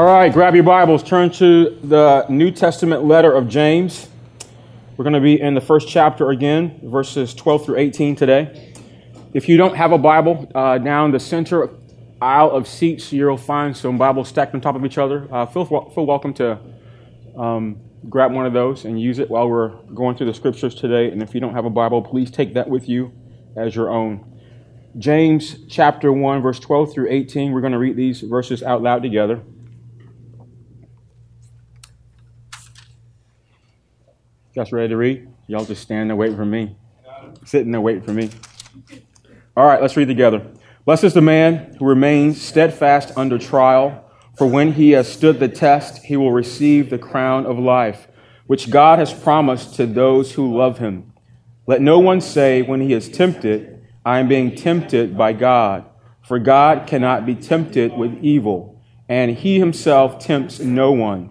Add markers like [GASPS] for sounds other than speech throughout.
All right, grab your Bibles, turn to the New Testament letter of James. We're going to be in the first chapter again, verses 12 through 18 today. If you don't have a Bible, uh, down the center aisle of seats, you'll find some Bibles stacked on top of each other. Uh, feel, feel welcome to um, grab one of those and use it while we're going through the scriptures today. And if you don't have a Bible, please take that with you as your own. James chapter 1, verse 12 through 18. We're going to read these verses out loud together. Guys ready to read? Y'all just standing there waiting for me. Sitting there waiting for me. All right, let's read together. Blessed is the man who remains steadfast under trial, for when he has stood the test, he will receive the crown of life, which God has promised to those who love him. Let no one say when he is tempted, I am being tempted by God, for God cannot be tempted with evil, and he himself tempts no one.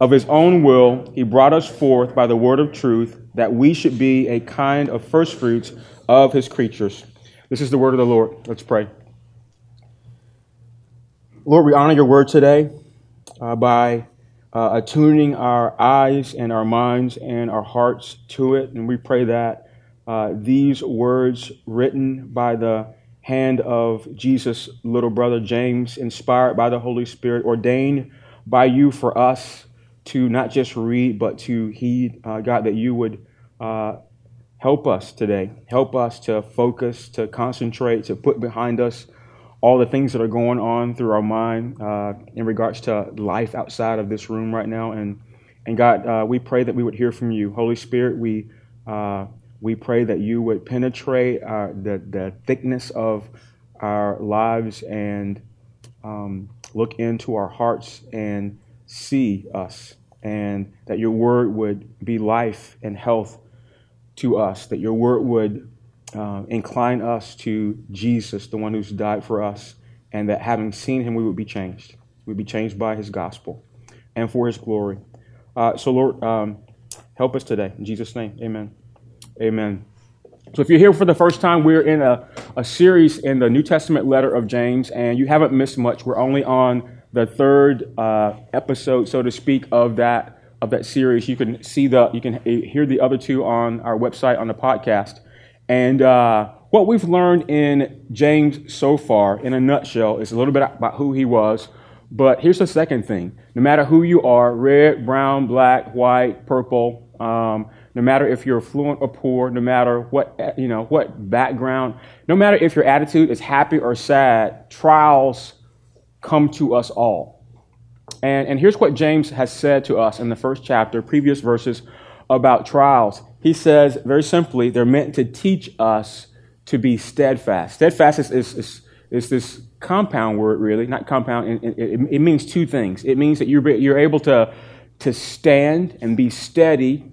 Of his own will, he brought us forth by the word of truth, that we should be a kind of firstfruits of his creatures. This is the word of the Lord. Let's pray. Lord, we honor your word today uh, by uh, attuning our eyes and our minds and our hearts to it. And we pray that uh, these words written by the hand of Jesus' little brother James, inspired by the Holy Spirit, ordained by you for us to not just read, but to heed, uh, God, that you would uh, help us today. Help us to focus, to concentrate, to put behind us all the things that are going on through our mind uh, in regards to life outside of this room right now. And, and God, uh, we pray that we would hear from you. Holy Spirit, we, uh, we pray that you would penetrate our, the, the thickness of our lives and um, look into our hearts and see us, and that your word would be life and health to us, that your word would uh, incline us to Jesus, the one who's died for us, and that having seen him, we would be changed. We'd be changed by his gospel and for his glory. Uh, so, Lord, um, help us today. In Jesus' name, amen. Amen. So, if you're here for the first time, we're in a, a series in the New Testament letter of James, and you haven't missed much. We're only on the third uh, episode, so to speak, of that of that series. You can see the you can hear the other two on our website on the podcast. And uh, what we've learned in James so far, in a nutshell, is a little bit about who he was. But here's the second thing: no matter who you are, red, brown, black, white, purple. Um, no matter if you're affluent or poor, no matter what you know, what background, no matter if your attitude is happy or sad, trials come to us all. And, and here's what James has said to us in the first chapter, previous verses about trials. He says, very simply, they're meant to teach us to be steadfast. Steadfast is, is, is, is this compound word, really, not compound. It, it, it, means two things. It means that you're, you're able to, to stand and be steady,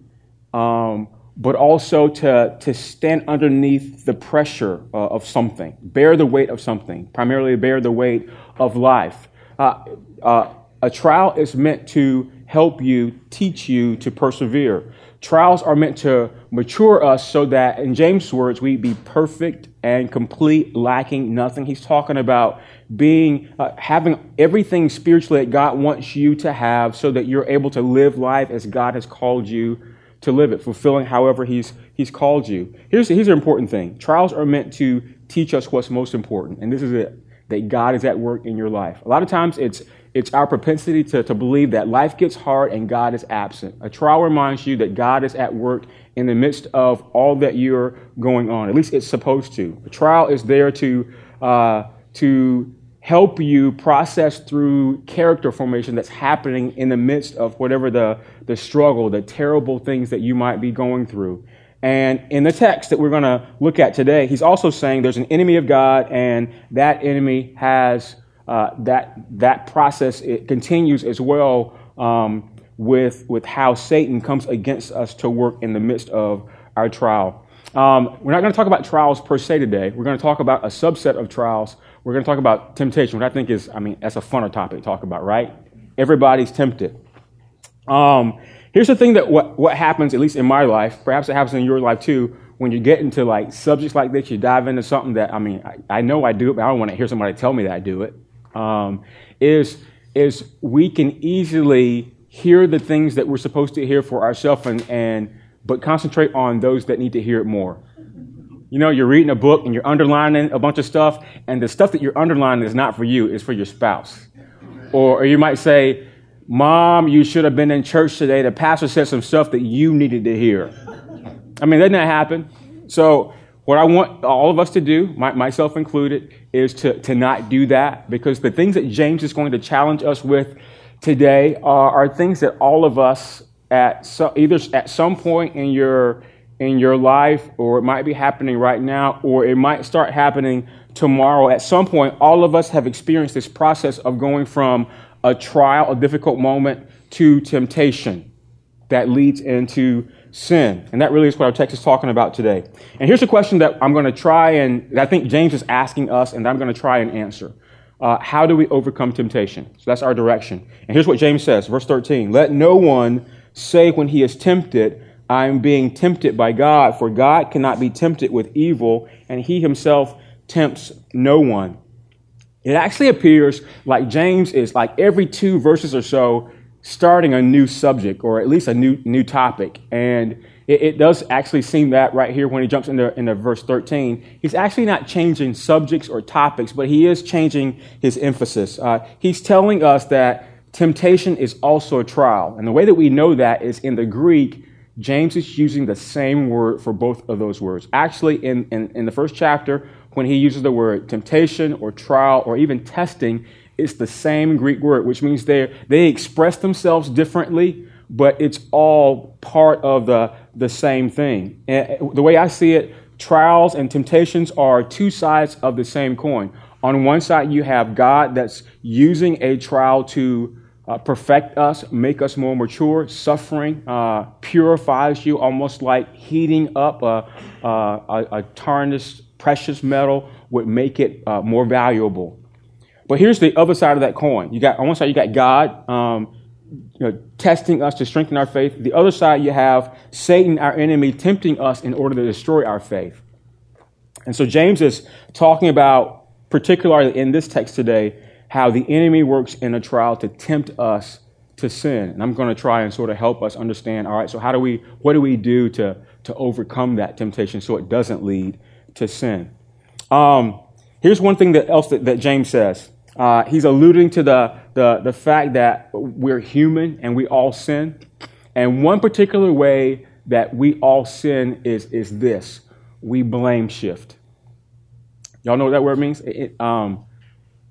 um, but also to, to stand underneath the pressure uh, of something, bear the weight of something, primarily bear the weight of life. Uh, uh, a trial is meant to help you, teach you to persevere. Trials are meant to mature us so that, in James' words, we'd be perfect and complete, lacking nothing. He's talking about being, uh, having everything spiritually that God wants you to have so that you're able to live life as God has called you to live it, fulfilling however He's, he's called you. Here's, here's an important thing trials are meant to teach us what's most important, and this is it that God is at work in your life. A lot of times it's it's our propensity to, to believe that life gets hard and God is absent. A trial reminds you that God is at work in the midst of all that you're going on. At least it's supposed to. A trial is there to, uh, to help you process through character formation that's happening in the midst of whatever the, the struggle, the terrible things that you might be going through. And in the text that we're going to look at today, he's also saying there's an enemy of God, and that enemy has uh, that that process it continues as well um, with, with how Satan comes against us to work in the midst of our trial. Um, we're not going to talk about trials per se today. We're going to talk about a subset of trials. We're going to talk about temptation, which I think is, I mean, that's a funner topic to talk about, right? Everybody's tempted. Um, here's the thing that what, what happens, at least in my life, perhaps it happens in your life too, when you get into like subjects like this, you dive into something that, I mean, I, I know I do it, but I don't want to hear somebody tell me that I do it. Um, is, is we can easily hear the things that we're supposed to hear for ourselves and, and but concentrate on those that need to hear it more. You know, you're reading a book and you're underlining a bunch of stuff, and the stuff that you're underlining is not for you, it's for your spouse. Or, or you might say, Mom, you should have been in church today. The pastor said some stuff that you needed to hear. I mean, doesn't that happen? So, what I want all of us to do, my, myself included, is to, to not do that because the things that James is going to challenge us with today are, are things that all of us at so, either at some point in your in your life or it might be happening right now or it might start happening tomorrow at some point all of us have experienced this process of going from a trial a difficult moment to temptation that leads into sin. And that really is what our text is talking about today. And here's a question that i'm going to try and i think james is asking us and i'm going to try and answer. Uh, how do we overcome temptation? So that's our direction. And here's what james says verse 13 let no one say when he is tempted, I am being tempted by God, for God cannot be tempted with evil, and he himself tempts no one. It actually appears like James is like every two verses or so starting a new subject or at least a new new topic. And it, it does actually seem that right here when he jumps into, into verse 13. He's actually not changing subjects or topics, but he is changing his emphasis. Uh, he's telling us that Temptation is also a trial. And the way that we know that is in the Greek, James is using the same word for both of those words. Actually, in, in, in, the first chapter, when he uses the word temptation or trial or even testing, it's the same Greek word, which means they they express themselves differently, but it's all part of the, the same thing. And the way I see it, trials and temptations are two sides of the same coin. On one side, you have God that's using a trial to uh, perfect us, make us more mature. Suffering uh, purifies you, almost like heating up a, a, a, tarnished precious metal would make it uh, more valuable. But here's the other side of that coin. You got on one side you got God um, you know, testing us to strengthen our faith. The other side you have Satan, our enemy, tempting us in order to destroy our faith. And so James is talking about, particularly in this text today, how the enemy works in a trial to tempt us to sin. And I'm going to try and sort of help us understand all right, so how do we, what do we do to, to overcome that temptation so it doesn't lead to sin? Um, here's one thing that else that, that James says. Uh, he's alluding to the, the, the fact that we're human and we all sin. And one particular way that we all sin is, is this we blame shift. Y'all know what that word means? It, um,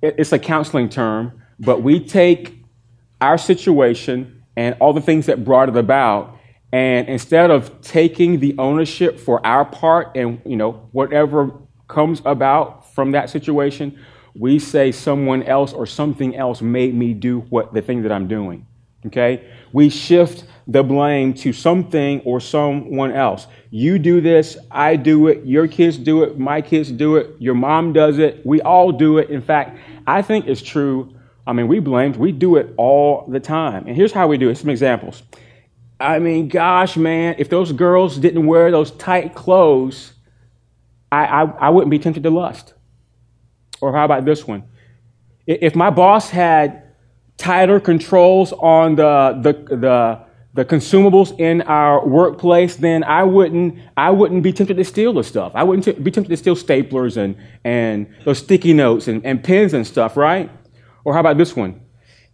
it's a counseling term, but we take our situation and all the things that brought it about, and instead of taking the ownership for our part and you know whatever comes about from that situation, we say someone else or something else made me do what the thing that I'm doing. Okay? We shift the blame to something or someone else. You do this, I do it, your kids do it, my kids do it, your mom does it, we all do it. In fact, I think it's true. I mean, we blame, we do it all the time. And here's how we do it some examples. I mean, gosh, man, if those girls didn't wear those tight clothes, I, I, I wouldn't be tempted to lust. Or how about this one? If my boss had tighter controls on the, the, the, the consumables in our workplace, then I wouldn't, I wouldn't be tempted to steal the stuff. I wouldn't t- be tempted to steal staplers and, and those sticky notes and, and pens and stuff, right? Or how about this one?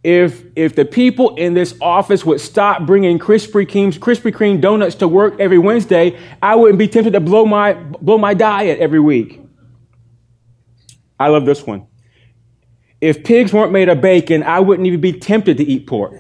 If, if the people in this office would stop bringing Krispy Kreme's Krispy Kreme donuts to work every Wednesday, I wouldn't be tempted to blow my, blow my diet every week. I love this one. If pigs weren't made of bacon, I wouldn't even be tempted to eat pork.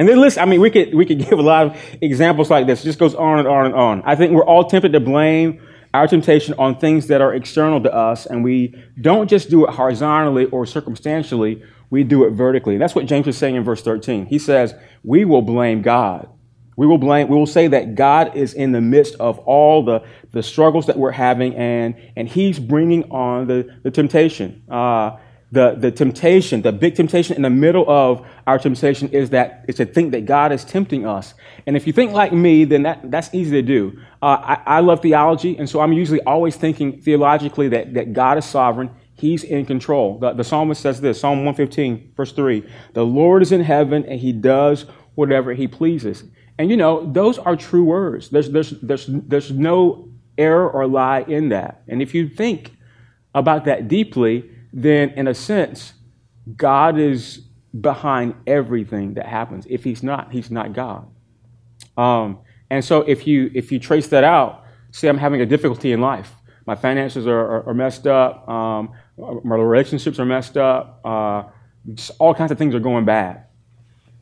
And then listen, I mean, we could, we could [LAUGHS] give a lot of examples like this. It just goes on and on and on. I think we're all tempted to blame our temptation on things that are external to us, and we don't just do it horizontally or circumstantially. We do it vertically. That's what James is saying in verse 13. He says, we will blame God. We will blame, we will say that God is in the midst of all the, the struggles that we're having and, and he's bringing on the, the temptation. Uh, the, the temptation, the big temptation in the middle of our temptation is that is to think that God is tempting us. And if you think like me, then that, that's easy to do. Uh, I, I love theology, and so I'm usually always thinking theologically that, that God is sovereign. He's in control. The, the psalmist says this, Psalm 115, verse 3. The Lord is in heaven, and he does whatever he pleases. And you know, those are true words. There's, there's, there's, there's no error or lie in that. And if you think about that deeply, then in a sense, God is behind everything that happens. If he's not, he's not God. Um, and so if you if you trace that out, say I'm having a difficulty in life. My finances are, are, are messed up. Um, my relationships are messed up. Uh, all kinds of things are going bad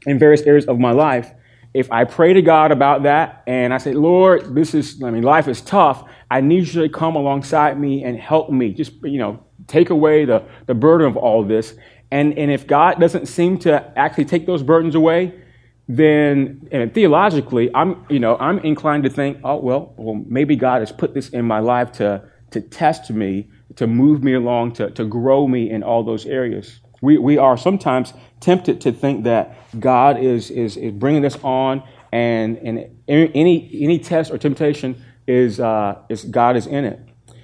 in various areas of my life. If I pray to God about that and I say, Lord, this is, I mean, life is tough. I need you to come alongside me and help me. Just, you know, take away the, the burden of all this. And, and if God doesn't seem to actually take those burdens away, then and theologically, I'm, you know, I'm inclined to think, oh, well, well, maybe God has put this in my life to, to test me, to move me along, to, to grow me in all those areas. We, we are sometimes tempted to think that God is, is, is bringing this on and, and any, any test or temptation is, uh, is God is in it.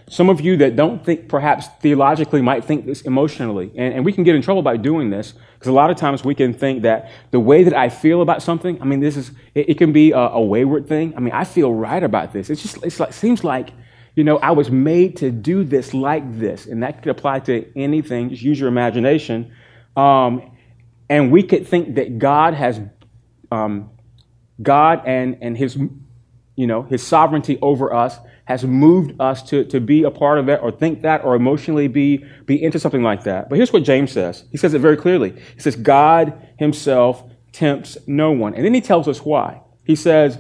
Some of you that don't think perhaps theologically might think this emotionally. And, and we can get in trouble by doing this because a lot of times we can think that the way that I feel about something, I mean, this is, it, it can be a, a, wayward thing. I mean, I feel right about this. It's just, it's like, seems like, you know, I was made to do this like this. And that could apply to anything. Just use your imagination. Um, and we could think that God has, um, God and, and his, you know, his sovereignty over us has moved us to, to be a part of that or think that or emotionally be, be into something like that. But here's what James says. He says it very clearly. He says, God himself tempts no one. And then he tells us why. He says,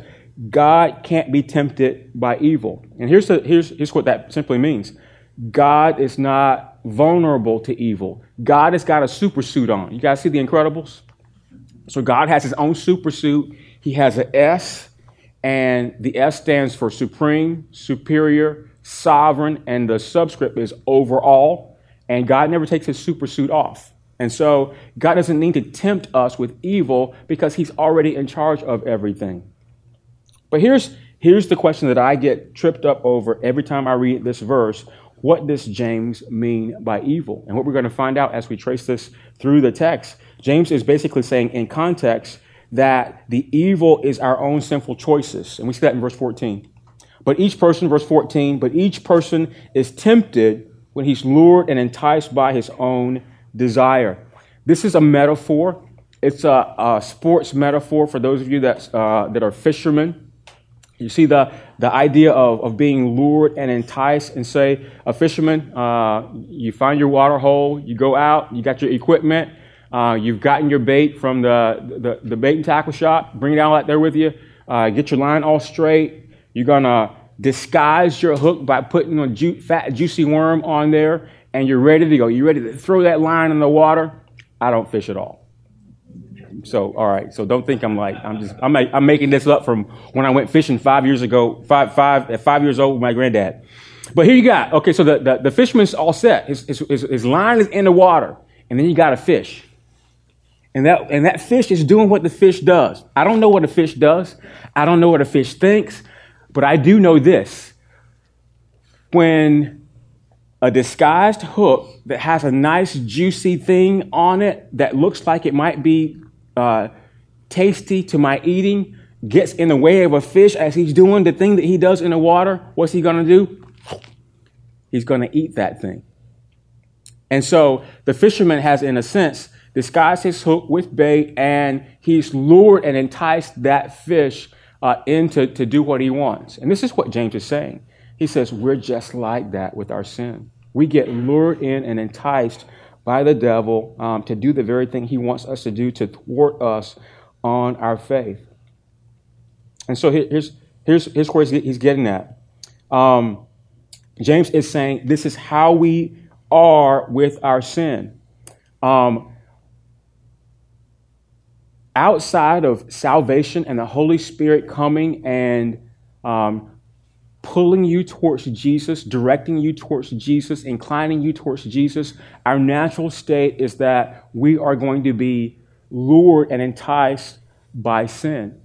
God can't be tempted by evil. And here's, the, here's, here's what that simply means. God is not vulnerable to evil. God has got a super suit on. You guys see the Incredibles? So God has his own super suit. He has an S and the S stands for supreme, superior, sovereign, and the subscript is overall. And God never takes his supersuit off. And so God doesn't need to tempt us with evil because he's already in charge of everything. But here's, here's the question that I get tripped up over every time I read this verse. What does James mean by evil? And what we're going to find out as we trace this through the text, James is basically saying, in context, that the evil is our own sinful choices. And we see that in verse 14. But each person, verse 14, but each person is tempted when he's lured and enticed by his own desire. This is a metaphor. It's a, a sports metaphor for those of you that, uh, that are fishermen. You see the, the idea of, of being lured and enticed, and say, a fisherman, uh, you find your water hole, you go out, you got your equipment, uh, you've gotten your bait from the, the, the, bait and tackle shop. Bring it out there with you. Uh, get your line all straight. You're going to disguise your hook by putting a ju- fat, juicy worm on there, and you're ready to go. You're ready to throw that line in the water. I don't fish at all. So, all right. So don't think I'm like, I'm just, I'm, I'm making this up from when I went fishing five years ago, five, five, at five years old with my granddad. But here you got, okay, so the, the, the fisherman's all set. His, his, his line is in the water, and then you got a fish. And that, and that fish is doing what the fish does. I don't know what a fish does. I don't know what a fish thinks, but I do know this. When a disguised hook that has a nice juicy thing on it that looks like it might be uh, tasty to my eating gets in the way of a fish as he's doing the thing that he does in the water, what's he going to do? He's going to eat that thing. And so the fisherman has, in a sense, disguised his hook with bait, and he's lured and enticed that fish uh, into to do what he wants. And this is what James is saying. He says, We're just like that with our sin. We get lured in and enticed by the devil um, to do the very thing he wants us to do to thwart us on our faith. And so here's, here's, here's where he's getting at. Um, James is saying this is how we are with our sin. Um, outside of salvation and the Holy Spirit coming and um, pulling you towards Jesus, directing you towards Jesus, inclining you towards Jesus, our natural state is that we are going to be lured and enticed by sin.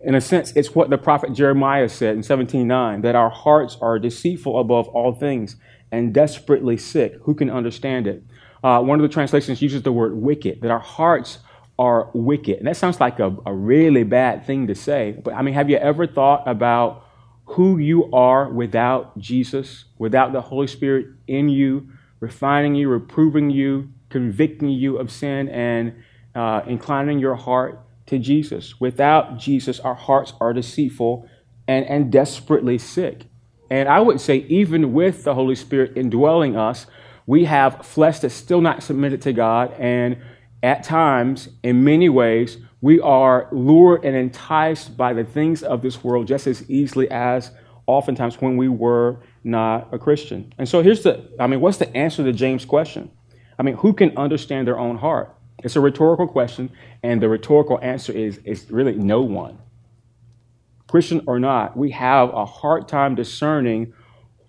In a sense, it's what the prophet Jeremiah said in 17:9 that our hearts are deceitful above all things and desperately sick. Who can understand it? Uh, one of the translations uses the word wicked, that our hearts are wicked. And that sounds like a, a really bad thing to say. But I mean, have you ever thought about who you are without Jesus, without the Holy Spirit in you, refining you, reproving you, convicting you of sin, and uh, inclining your heart to Jesus. Without Jesus, our hearts are deceitful and, and desperately sick. And I would say, even with the Holy Spirit indwelling us, we have flesh that's still not submitted to God. And at times, in many ways, we are lured and enticed by the things of this world just as easily as oftentimes when we were not a Christian. And so here's the I mean, what's the answer to James' question? I mean, who can understand their own heart? It's a rhetorical question, and the rhetorical answer is, is really no one. Christian or not, we have a hard time discerning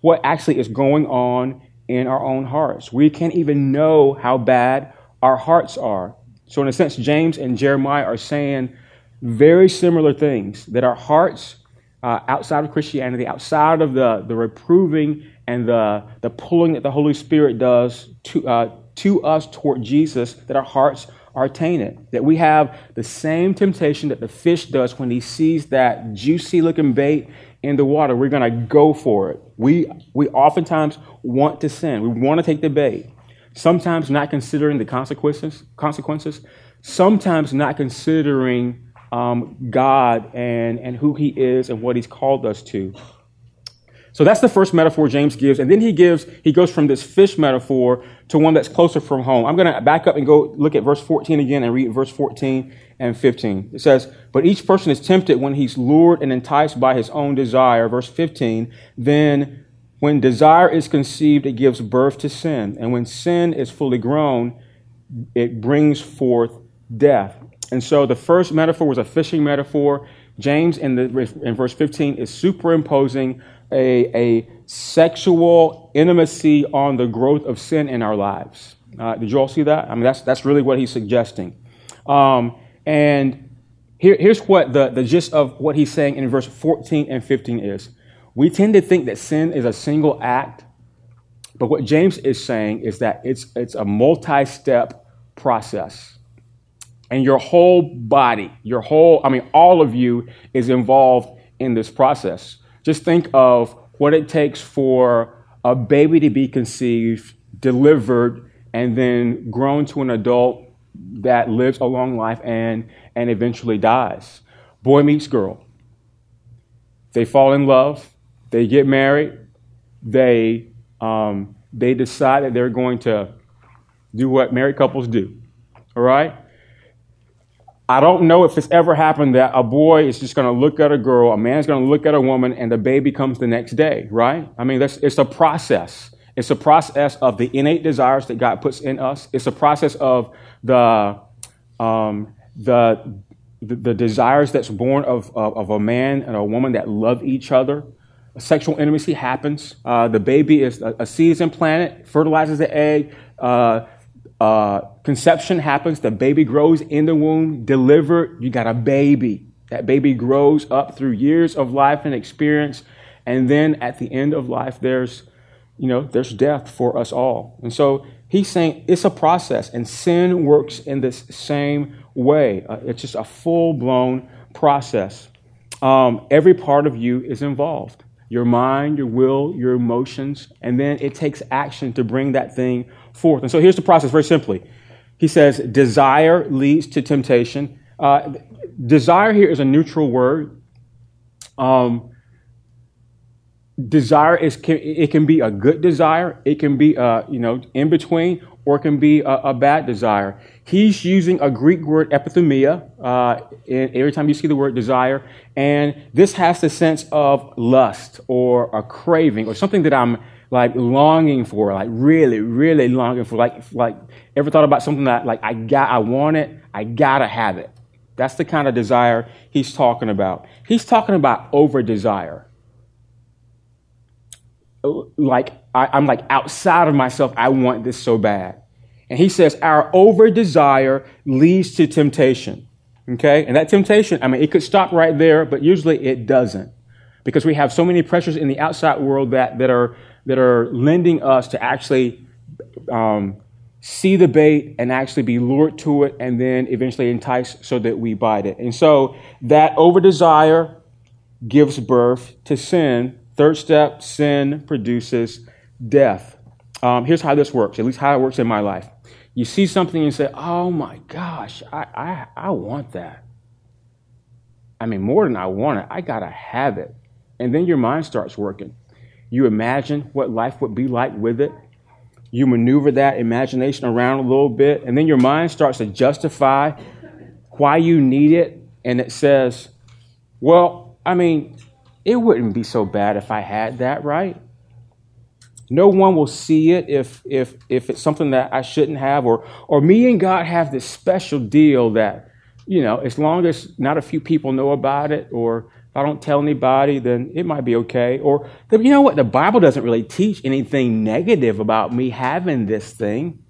what actually is going on in our own hearts. We can't even know how bad our hearts are. So, in a sense, James and Jeremiah are saying very similar things that our hearts uh, outside of Christianity, outside of the, the reproving and the, the pulling that the Holy Spirit does to, uh, to us toward Jesus, that our hearts are tainted. That we have the same temptation that the fish does when he sees that juicy looking bait in the water. We're going to go for it. We, we oftentimes want to sin, we want to take the bait sometimes not considering the consequences, consequences sometimes not considering um, God and, and who He is and what He's called us to. So that's the first metaphor James gives. And then he gives, he goes from this fish metaphor to one that's closer from home. I'm going to back up and go look at verse 14 again and read verse 14 and 15. It says, But each person is tempted when he's lured and enticed by his own desire. Verse 15, then when desire is conceived, it gives birth to sin. And when sin is fully grown, it brings forth death. And so the first metaphor was a fishing metaphor. James in, the, in verse 15 is superimposing a, a sexual intimacy on the growth of sin in our lives. Uh, did you all see that? I mean, that's, that's really what he's suggesting. Um, and here, here's what the, the gist of what he's saying in verse 14 and 15 is we tend to think that sin is a single act, but what James is saying is that it's, it's a multi step process. And your whole body, your whole, I mean, all of you is involved in this process. Just think of what it takes for a baby to be conceived, delivered, and then grown to an adult that lives a long life and, and eventually dies. Boy meets girl. They fall in love. They get married. They, um, they decide that they're going to do what married couples do. All right? I don't know if it's ever happened that a boy is just going to look at a girl, a man's going to look at a woman, and the baby comes the next day, right? I mean, it's a process. It's a process of the innate desires that God puts in us. It's a process of the um, the, the, the desires that's born of, of, of, a man and a woman that love each other sexual intimacy happens. Uh, the baby is a, a is implanted, fertilizes the egg. Uh, uh, conception happens. The baby grows in the womb, delivered. You got a baby. That baby grows up through years of life and experience, and then at the end of life, there's, you know, there's death for us all. And so he's saying it's a process, and sin works in this same way. Uh, it's just a full blown process. Um, every part of you is involved your mind, your will, your emotions, and then it takes action to bring that thing forth. And so here's the process very simply. He says, desire leads to temptation. Uh, desire here is a neutral word. Um, desire is it can be a good desire, it can be uh, you know in between, or it can be a, a bad desire. He's using a Greek word epithumia uh, every time you see the word desire, and this has the sense of lust or a craving or something that I'm like longing for, like really, really longing for. Like, like ever thought about something that like I got, I want it, I gotta have it. That's the kind of desire he's talking about. He's talking about over desire. Like, I, I'm like outside of myself. I want this so bad. And he says, our over desire leads to temptation. Okay? And that temptation, I mean, it could stop right there, but usually it doesn't. Because we have so many pressures in the outside world that, that, are, that are lending us to actually um, see the bait and actually be lured to it and then eventually enticed so that we bite it. And so that over desire gives birth to sin. Third step sin produces death. Um, here's how this works, at least how it works in my life. You see something and say, oh my gosh, I, I, I want that. I mean, more than I want it, I got to have it. And then your mind starts working. You imagine what life would be like with it. You maneuver that imagination around a little bit, and then your mind starts to justify why you need it. And it says, well, I mean, it wouldn't be so bad if I had that, right? No one will see it if, if, if it's something that I shouldn't have, or, or me and God have this special deal that, you know, as long as not a few people know about it, or if I don't tell anybody, then it might be okay. Or, you know what? The Bible doesn't really teach anything negative about me having this thing.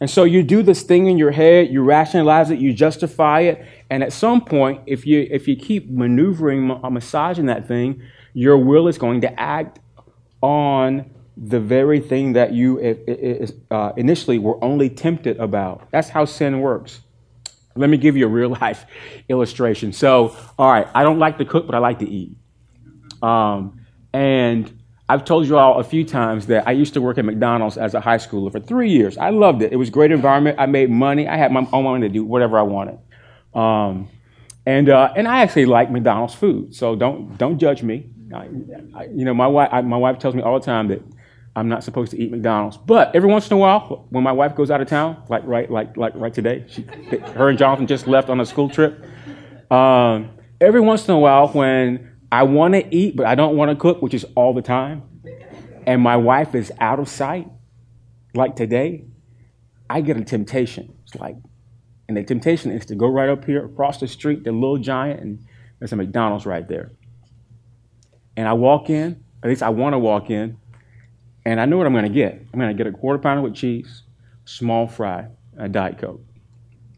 And so you do this thing in your head, you rationalize it, you justify it, and at some point, if you if you keep maneuvering, massaging that thing, your will is going to act on the very thing that you uh, initially were only tempted about. That's how sin works. Let me give you a real [LAUGHS] life illustration. So, all right, I don't like to cook, but I like to eat. Um, and I've told you all a few times that I used to work at McDonald's as a high schooler for three years. I loved it. It was a great environment. I made money. I had my own money to do whatever I wanted. Um, and, uh, and I actually like McDonald's food, so don't, don't judge me. I, I, you know, my wife, I, my wife tells me all the time that I'm not supposed to eat McDonald's. But every once in a while, when my wife goes out of town, like right, like like right today, she, her and Jonathan just left on a school trip. Um, every once in a while, when I want to eat but I don't want to cook, which is all the time, and my wife is out of sight, like today, I get a temptation. It's like, and the temptation is to go right up here across the street, the little giant, and there's a McDonald's right there. And I walk in, at least I want to walk in, and I know what I'm going to get. I'm going to get a quarter pounder with cheese, small fry, a Diet Coke.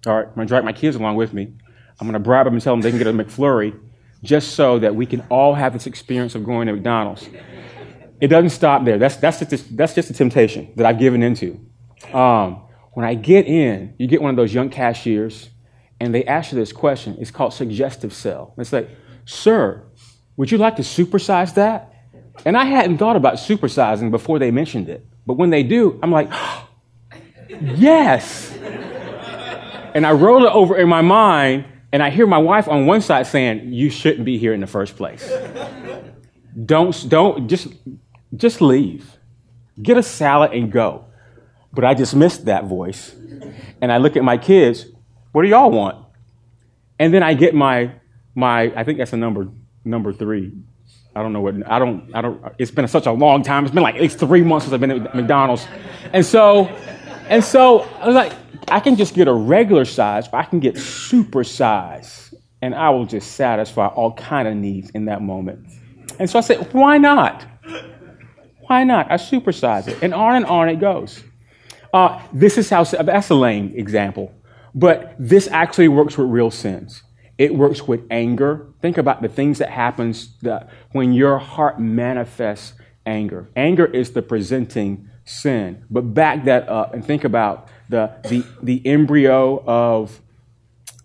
All right, I'm going to drag my kids along with me. I'm going to bribe them and tell them they can get a McFlurry just so that we can all have this experience of going to McDonald's. It doesn't stop there. That's, that's, just, that's just a temptation that I've given into. Um, when I get in, you get one of those young cashiers, and they ask you this question. It's called suggestive sell. It's like, sir, would you like to supersize that? And I hadn't thought about supersizing before they mentioned it. But when they do, I'm like, [GASPS] yes. And I roll it over in my mind, and I hear my wife on one side saying, You shouldn't be here in the first place. don't, don't, just, just leave. Get a salad and go. But I dismissed that voice. And I look at my kids, What do y'all want? And then I get my, my I think that's a number number three. I don't know what I don't I don't. It's been such a long time. It's been like it's three months since I've been at McDonald's, and so and so I was like, I can just get a regular size, but I can get super size, and I will just satisfy all kind of needs in that moment. And so I said, why not? Why not? I supersize it, and on and on it goes. Uh, this is how that's a lame example, but this actually works with real sins. It works with anger. Think about the things that happens that when your heart manifests anger. Anger is the presenting sin. But back that up and think about the, the, the embryo of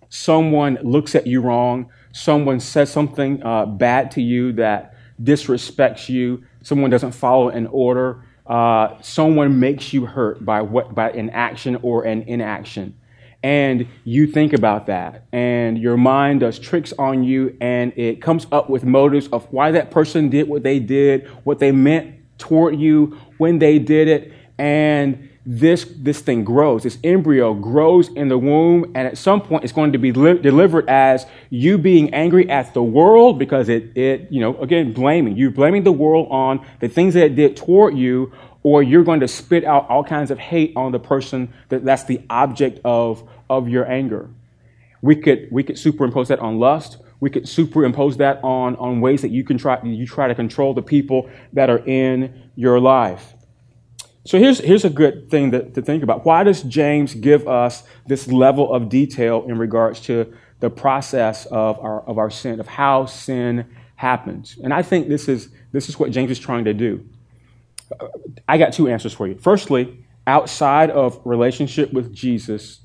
someone looks at you wrong, someone says something uh, bad to you that disrespects you, someone doesn't follow an order, uh, someone makes you hurt by what by an action or an inaction and you think about that and your mind does tricks on you and it comes up with motives of why that person did what they did what they meant toward you when they did it and this this thing grows. This embryo grows in the womb and at some point it's going to be li- delivered as you being angry at the world because it it you know again blaming. You blaming the world on the things that it did toward you or you're going to spit out all kinds of hate on the person that that's the object of, of your anger. We could, we could superimpose that on lust. We could superimpose that on, on ways that you can try, you try to control the people that are in your life. So here's, here's a good thing that, to think about. Why does James give us this level of detail in regards to the process of our, of our sin, of how sin happens? And I think this is, this is what James is trying to do. I got two answers for you. Firstly, outside of relationship with Jesus,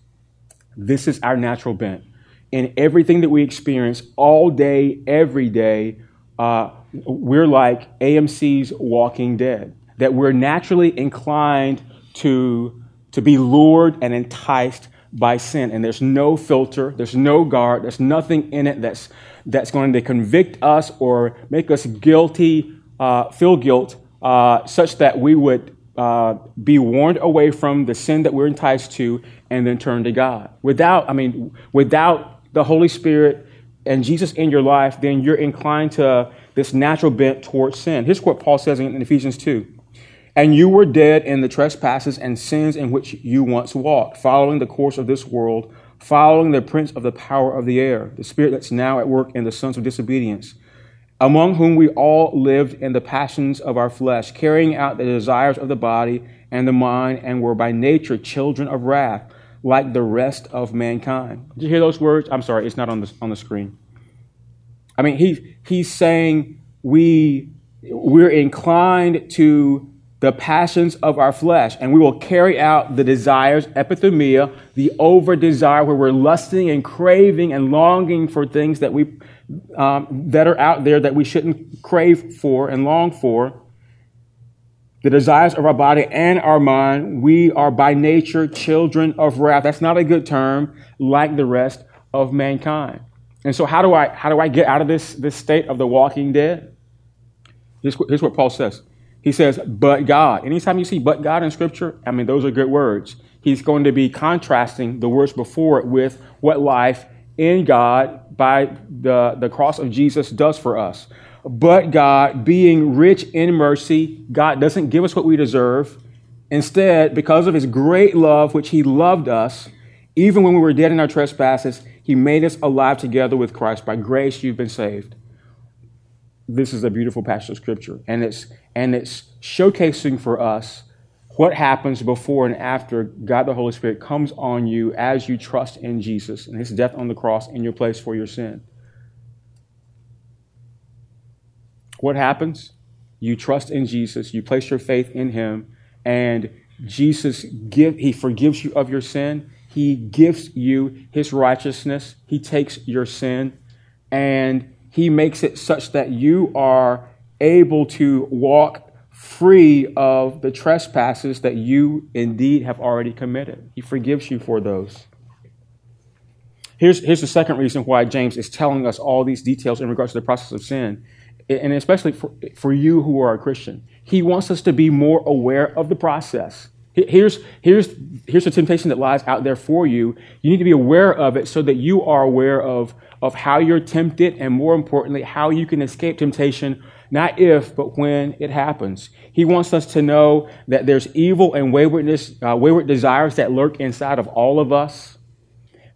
this is our natural bent. In everything that we experience all day, every day, uh, we're like AMC's Walking Dead that we're naturally inclined to, to be lured and enticed by sin. And there's no filter, there's no guard, there's nothing in it that's, that's going to convict us or make us guilty, uh, feel guilt, uh, such that we would uh, be warned away from the sin that we're enticed to and then turn to God. Without, I mean, without the Holy Spirit and Jesus in your life, then you're inclined to this natural bent towards sin. Here's what Paul says in Ephesians 2. And you were dead in the trespasses and sins in which you once walked, following the course of this world, following the prince of the power of the air, the spirit that's now at work in the sons of disobedience, among whom we all lived in the passions of our flesh, carrying out the desires of the body and the mind, and were by nature children of wrath, like the rest of mankind. Did you hear those words? I'm sorry, it's not on the, on the screen. I mean, he, he's saying we, we're inclined to the passions of our flesh, and we will carry out the desires, epithumia, the over desire, where we're lusting and craving and longing for things that we um, that are out there that we shouldn't crave for and long for. The desires of our body and our mind, we are by nature children of wrath. That's not a good term, like the rest of mankind. And so, how do I how do I get out of this this state of the walking dead? Here's, here's what Paul says. He says, but God. Anytime you see but God in Scripture, I mean, those are good words. He's going to be contrasting the words before it with what life in God by the, the cross of Jesus does for us. But God, being rich in mercy, God doesn't give us what we deserve. Instead, because of his great love, which he loved us, even when we were dead in our trespasses, he made us alive together with Christ. By grace, you've been saved this is a beautiful passage of scripture and it's and it's showcasing for us what happens before and after God the Holy Spirit comes on you as you trust in Jesus and his death on the cross in your place for your sin. What happens? You trust in Jesus, you place your faith in him, and Jesus give he forgives you of your sin. He gives you his righteousness. He takes your sin and he makes it such that you are able to walk free of the trespasses that you indeed have already committed. He forgives you for those. Here's, here's the second reason why James is telling us all these details in regards to the process of sin, and especially for, for you who are a Christian. He wants us to be more aware of the process. Here's, here's, here's the temptation that lies out there for you. You need to be aware of it so that you are aware of of how you're tempted and more importantly, how you can escape temptation, not if, but when it happens. He wants us to know that there's evil and waywardness, uh, wayward desires that lurk inside of all of us,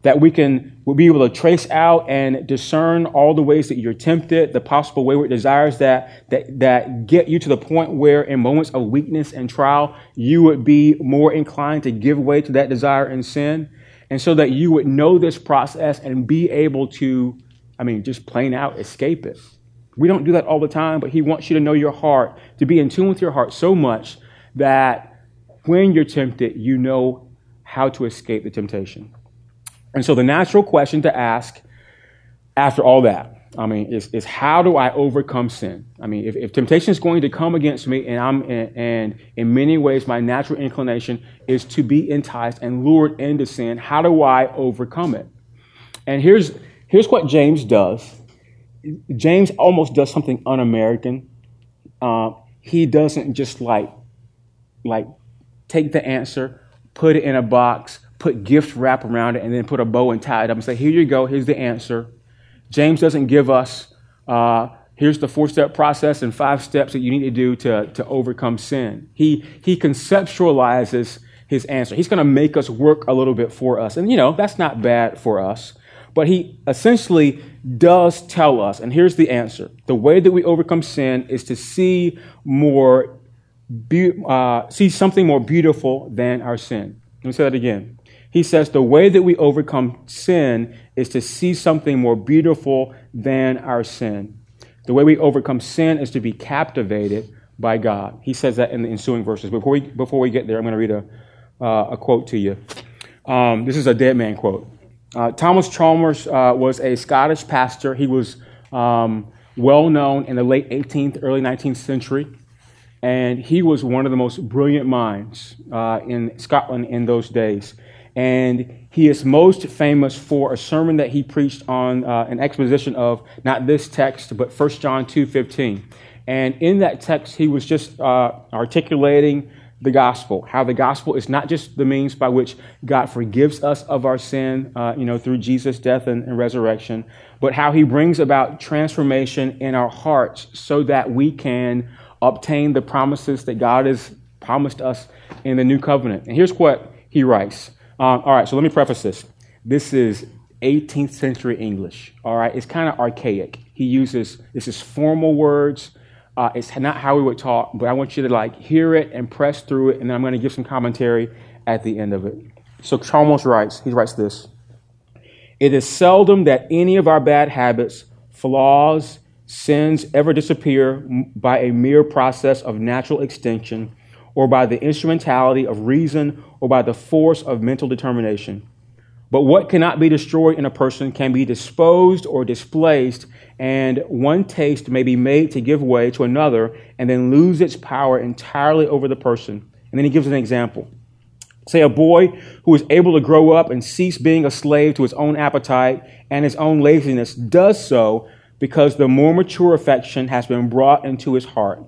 that we can we'll be able to trace out and discern all the ways that you're tempted, the possible wayward desires that, that, that get you to the point where in moments of weakness and trial, you would be more inclined to give way to that desire and sin and so that you would know this process and be able to, I mean, just plain out escape it. We don't do that all the time, but He wants you to know your heart, to be in tune with your heart so much that when you're tempted, you know how to escape the temptation. And so the natural question to ask after all that I mean, is, is how do I overcome sin? I mean, if, if temptation is going to come against me, and I'm and, and in many ways my natural inclination is to be enticed and lured into sin, how do I overcome it? And here's here's what James does. James almost does something un-American. Uh, he doesn't just like like take the answer, put it in a box, put gift wrap around it, and then put a bow and tie it up and say, "Here you go. Here's the answer." James doesn't give us, uh, here's the four step process and five steps that you need to do to, to overcome sin. He, he conceptualizes his answer. He's going to make us work a little bit for us. And, you know, that's not bad for us. But he essentially does tell us, and here's the answer the way that we overcome sin is to see more, be, uh, see something more beautiful than our sin. Let me say that again. He says the way that we overcome sin is to see something more beautiful than our sin. The way we overcome sin is to be captivated by God. He says that in the ensuing verses. Before we, before we get there, I'm going to read a, uh, a quote to you. Um, this is a dead man quote. Uh, Thomas Chalmers uh, was a Scottish pastor. He was um, well known in the late 18th, early 19th century, and he was one of the most brilliant minds uh, in Scotland in those days. And he is most famous for a sermon that he preached on uh, an exposition of not this text, but 1 John 2:15. And in that text, he was just uh, articulating the gospel, how the gospel is not just the means by which God forgives us of our sin, uh, you know, through Jesus' death and, and, resurrection, but how he brings about transformation in our hearts so that we can obtain the promises that God has promised us in the new covenant. And here's what he writes. Um, all right, so let me preface this. This is 18th century English. All right, it's kind of archaic. He uses, this is formal words uh, it's not how we would talk, but I want you to like hear it and press through it, and then I'm going to give some commentary at the end of it. So Chalmers writes, he writes this. It is seldom that any of our bad habits, flaws, sins ever disappear by a mere process of natural extinction or by the instrumentality of reason or by the force of mental determination. But what cannot be destroyed in a person can be disposed or displaced, and one taste may be made to give way to another and then lose its power entirely over the person. And then he gives an example. Say a boy who is able to grow up and cease being a slave to his own appetite and his own laziness does so because the more mature affection has been brought into his heart.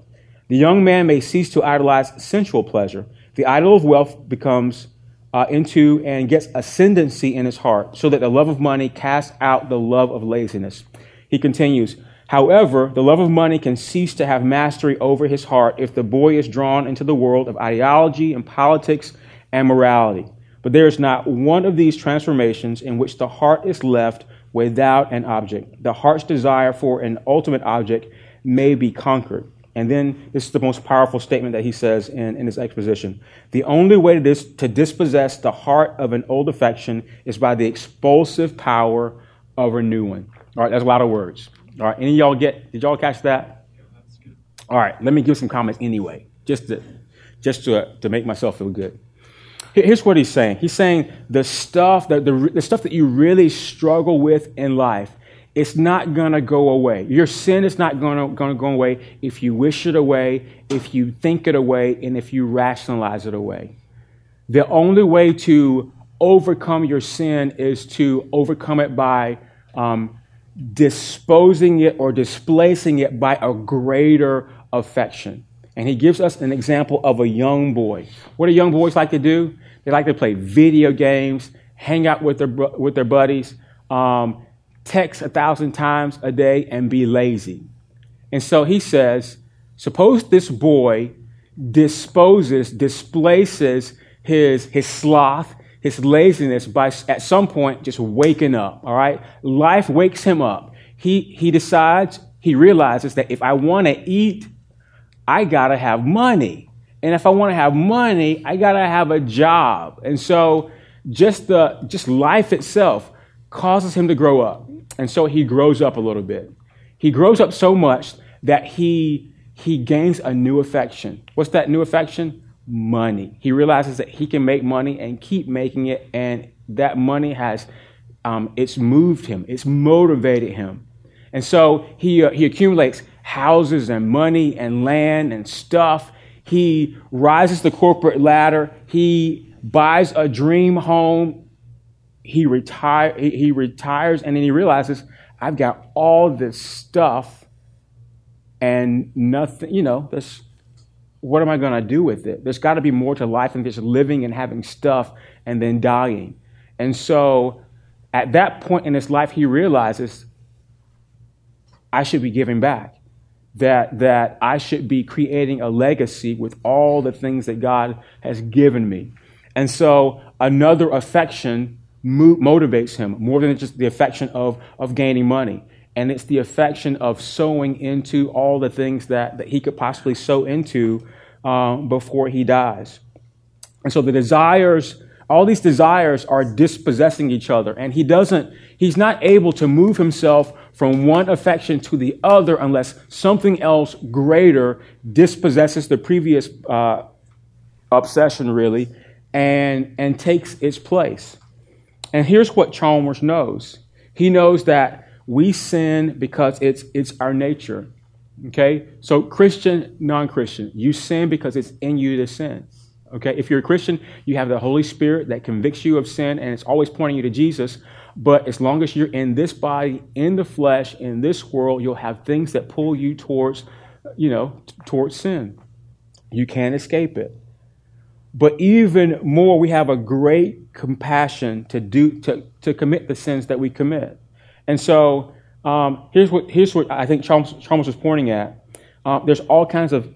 The young man may cease to idolize sensual pleasure. The idol of wealth becomes uh, into and gets ascendancy in his heart, so that the love of money casts out the love of laziness. He continues, However, the love of money can cease to have mastery over his heart if the boy is drawn into the world of ideology and politics and morality. But there is not one of these transformations in which the heart is left without an object. The heart's desire for an ultimate object may be conquered. And then this is the most powerful statement that he says in, in his exposition. The only way to, dis- to dispossess the heart of an old affection is by the expulsive power of a new one. All right, that's a lot of words. All right, any y'all get, did y'all catch that? All right, let me give some comments anyway, just to, just to, to make myself feel good. Here's what he's saying. He's saying the stuff that the, the stuff that you really struggle with in life it's not going to go away. Your sin is not going to go away if you wish it away, if you think it away, and if you rationalize it away. The only way to overcome your sin is to overcome it by um, disposing it or displacing it by a greater affection. And he gives us an example of a young boy. What do young boys like to do? They like to play video games, hang out with their, with their buddies. Um, text a thousand times a day and be lazy. And so he says, suppose this boy disposes, displaces his, his sloth, his laziness by at some point just waking up, all right? Life wakes him up. He, he decides, he realizes that if I want to eat, I got to have money. And if I want to have money, I got to have a job. And so just the, just life itself causes him to grow up. And so he grows up a little bit. He grows up so much that he, he gains a new affection. What's that new affection? Money. He realizes that he can make money and keep making it, and that money has, um, it's moved him, it's motivated him. And so he, uh, he accumulates houses and money and land and stuff. He rises the corporate ladder. He buys a dream home he retire he, retires and then he realizes I've got all this stuff and nothing, you know, this what am I going to do with it? There's got to be more to life than just living and having stuff and then dying. And so at that point in his life, he realizes I should be giving back. That, that I should be creating a legacy with all the things that God has given me. And so another affection mo- motivates him more than just the affection of, of gaining money. And it's the affection of sowing into all the things that, that he could possibly sow into um, before he dies. And so the desires, all these desires are dispossessing each other. And he doesn't, he's not able to move himself from one affection to the other unless something else greater dispossesses the previous uh, obsession, really, and, and takes its place. And here's what Chalmers knows he knows that we sin because it's, it's our nature. Okay? So, Christian, non Christian, you sin because it's in you to sin. Okay? If you're a Christian, you have the Holy Spirit that convicts you of sin and it's always pointing you to Jesus. But as long as you're in this body, in the flesh, in this world, you'll have things that pull you towards, you know, towards sin. You can't escape it. But even more, we have a great compassion to do to, to commit the sins that we commit. And so um, here's what here's what I think Chalmers, Chalmers was pointing at. Uh, there's all kinds of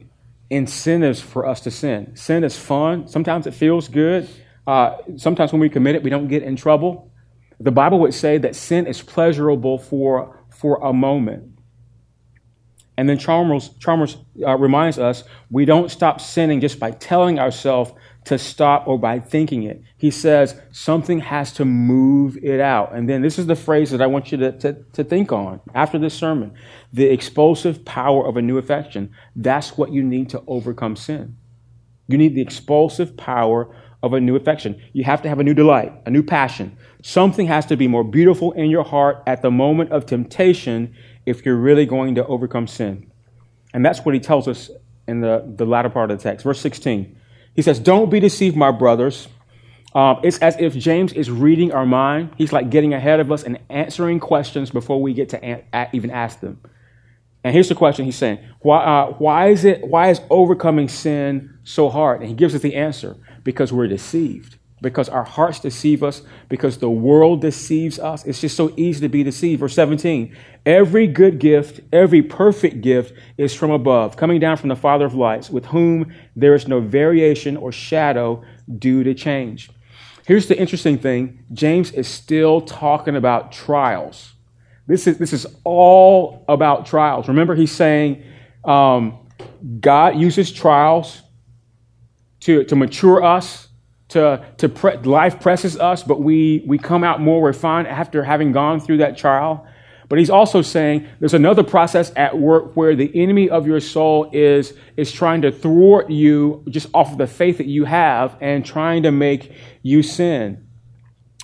incentives for us to sin. Sin is fun. Sometimes it feels good. Uh, sometimes when we commit it, we don't get in trouble. The Bible would say that sin is pleasurable for, for a moment. And then Chalmers, Chalmers uh, reminds us we don't stop sinning just by telling ourselves to stop or by thinking it. He says something has to move it out. And then this is the phrase that I want you to, to, to think on after this sermon the explosive power of a new affection. That's what you need to overcome sin. You need the explosive power of a new affection. You have to have a new delight, a new passion. Something has to be more beautiful in your heart at the moment of temptation if you're really going to overcome sin. And that's what he tells us in the, the latter part of the text. Verse 16. He says, Don't be deceived, my brothers. Um, it's as if James is reading our mind. He's like getting ahead of us and answering questions before we get to an- even ask them. And here's the question he's saying why, uh, why, is it, why is overcoming sin so hard? And he gives us the answer because we're deceived because our hearts deceive us, because the world deceives us. It's just so easy to be deceived. Verse 17 Every good gift, every perfect gift is from above, coming down from the Father of lights, with whom there is no variation or shadow due to change. Here's the interesting thing James is still talking about trials. This is, this is all about trials. Remember, he's saying um, God uses trials to, to mature us to, to pre- life presses us, but we, we come out more refined after having gone through that trial. But he's also saying there's another process at work where the enemy of your soul is, is trying to thwart you just off of the faith that you have and trying to make you sin.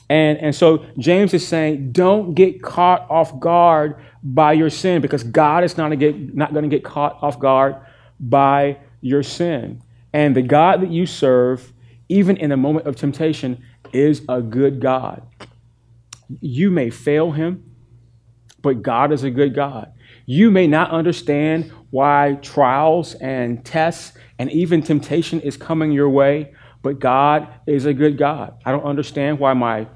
And, and so James is saying, don't get caught off guard by your sin because God is not, get, not going to get caught off guard by your sin. And the God that you serve even in a moment of temptation, is a good God. You may fail him, but God is a good God. You may not understand why trials and tests and even temptation is coming your way, but God is a good God. I don't understand why my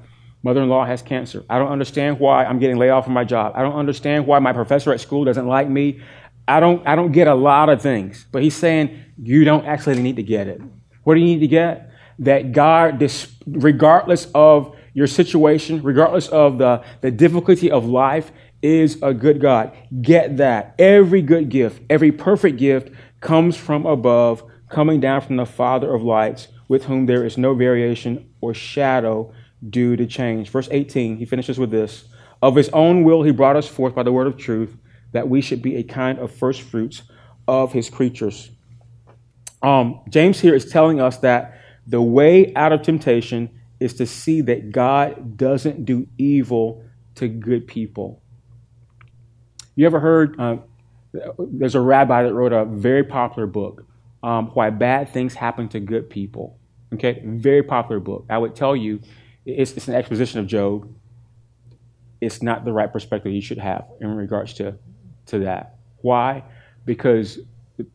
mother in law has cancer. I don't understand why I'm getting laid off from my job. I don't understand why my professor at school doesn't like me. I don't, I don't get a lot of things, but he's saying you don't actually need to get it. What do you need to get? That God, regardless of your situation, regardless of the, the difficulty of life, is a good God. Get that. Every good gift, every perfect gift comes from above, coming down from the Father of lights, with whom there is no variation or shadow due to change. Verse 18, he finishes with this Of his own will, he brought us forth by the word of truth, that we should be a kind of first fruits of his creatures. Um, James here is telling us that the way out of temptation is to see that God doesn't do evil to good people. You ever heard? Uh, there's a rabbi that wrote a very popular book, um, Why Bad Things Happen to Good People. Okay, very popular book. I would tell you, it's, it's an exposition of Job. It's not the right perspective you should have in regards to, to that. Why? Because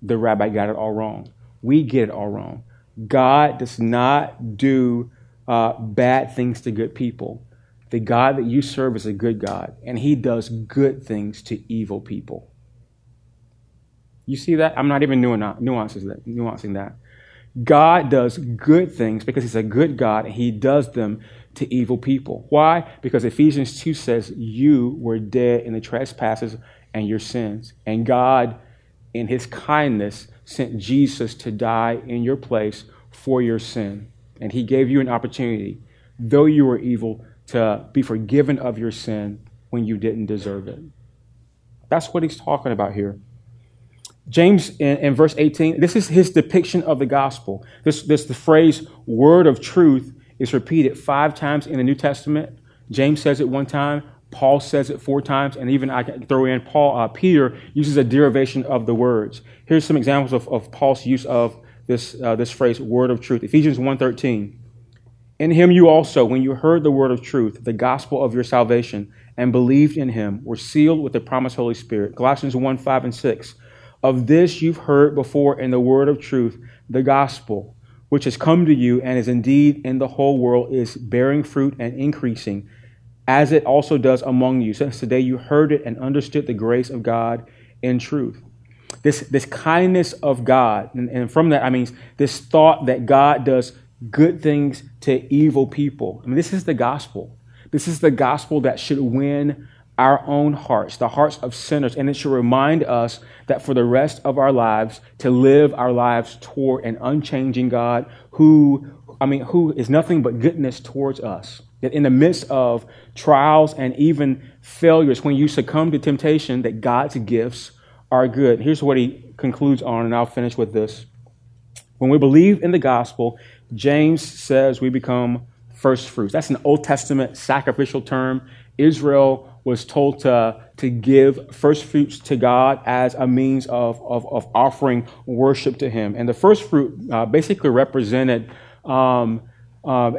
the rabbi got it all wrong. We get it all wrong. God does not do uh, bad things to good people. The God that you serve is a good God, and He does good things to evil people. You see that? I'm not even nuances that, nuancing that. God does good things because He's a good God, and He does them to evil people. Why? Because Ephesians 2 says, You were dead in the trespasses and your sins. And God, in his kindness, sent Jesus to die in your place for your sin. And he gave you an opportunity, though you were evil, to be forgiven of your sin when you didn't deserve it. That's what he's talking about here. James in, in, verse 18, this is his depiction of the gospel. This, this the phrase word of truth is repeated five times in the New Testament. James says it one time, Paul says it four times, and even I can throw in Paul, uh, Peter uses a derivation of the words. Here's some examples of, of Paul's use of this, uh, this phrase, word of truth. Ephesians 1.13. In him you also, when you heard the word of truth, the gospel of your salvation, and believed in him, were sealed with the promised Holy Spirit. Colossians 1, 5, and 6. Of this you've heard before in the word of truth, the gospel, which has come to you and is indeed in the whole world, is bearing fruit and increasing, as it also does among you, since today you heard it and understood the grace of God in truth. This, this kindness of God, and, and from that I mean this thought that God does good things to evil people. I mean, this is the gospel. This is the gospel that should win our own hearts, the hearts of sinners, and it should remind us that for the rest of our lives, to live our lives toward an unchanging God who, I mean, who is nothing but goodness towards us. That in the midst of trials and even failures, when you succumb to temptation, that God's gifts are good. Here's what he concludes on, and I'll finish with this. When we believe in the gospel, James says we become first fruits. That's an Old Testament sacrificial term. Israel was told to, to give first fruits to God as a means of, of, of offering worship to Him. And the first fruit uh, basically represented um, uh,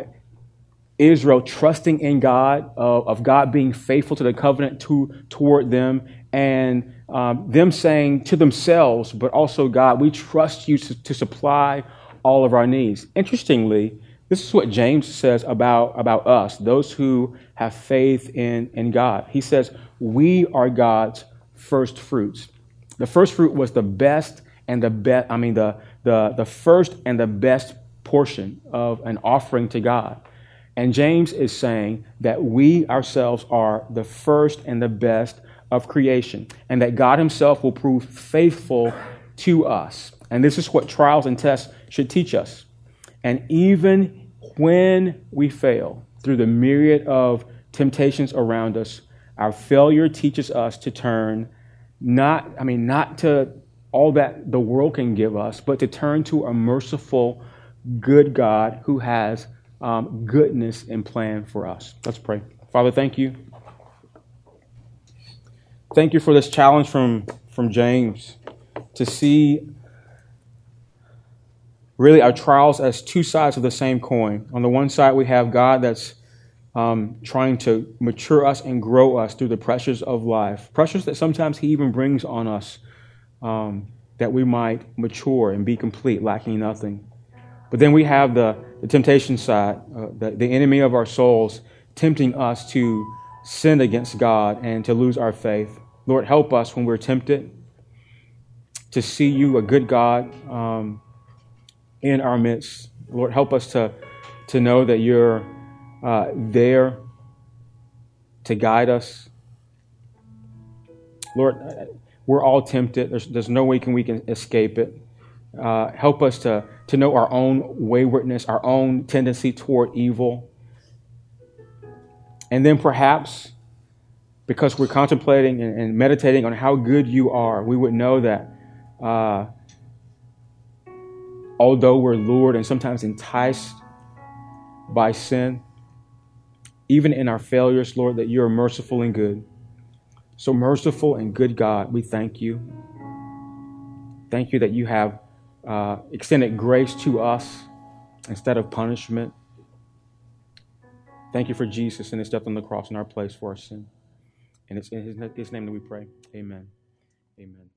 Israel trusting in God, uh, of God being faithful to the covenant to, toward them, and um, them saying to themselves, but also God, we trust you to, to supply all of our needs. Interestingly, this is what James says about, about us, those who have faith in, in God. He says, We are God's first fruits. The first fruit was the best and the best, I mean, the, the, the first and the best portion of an offering to God. And James is saying that we ourselves are the first and the best of creation, and that God Himself will prove faithful to us. And this is what trials and tests should teach us. And even when we fail through the myriad of temptations around us, our failure teaches us to turn not, I mean, not to all that the world can give us, but to turn to a merciful, good God who has um, goodness and plan for us. Let's pray. Father, thank you. Thank you for this challenge from, from James to see really our trials as two sides of the same coin. On the one side, we have God that's um, trying to mature us and grow us through the pressures of life, pressures that sometimes He even brings on us um, that we might mature and be complete, lacking nothing. But then we have the, the temptation side, uh, the, the enemy of our souls, tempting us to sin against God and to lose our faith. Lord, help us when we're tempted to see you, a good God, um, in our midst. Lord, help us to, to know that you're uh, there to guide us. Lord, we're all tempted. There's, there's no way can we can escape it. Uh, help us to, to know our own waywardness, our own tendency toward evil. And then perhaps, because we're contemplating and, and meditating on how good you are, we would know that uh, although we're lured and sometimes enticed by sin, even in our failures, Lord, that you are merciful and good. So merciful and good God, we thank you. Thank you that you have uh, extended grace to us instead of punishment. Thank you for Jesus and his death on the cross in our place for our sin. And it's in his, his name that we pray. Amen. Amen.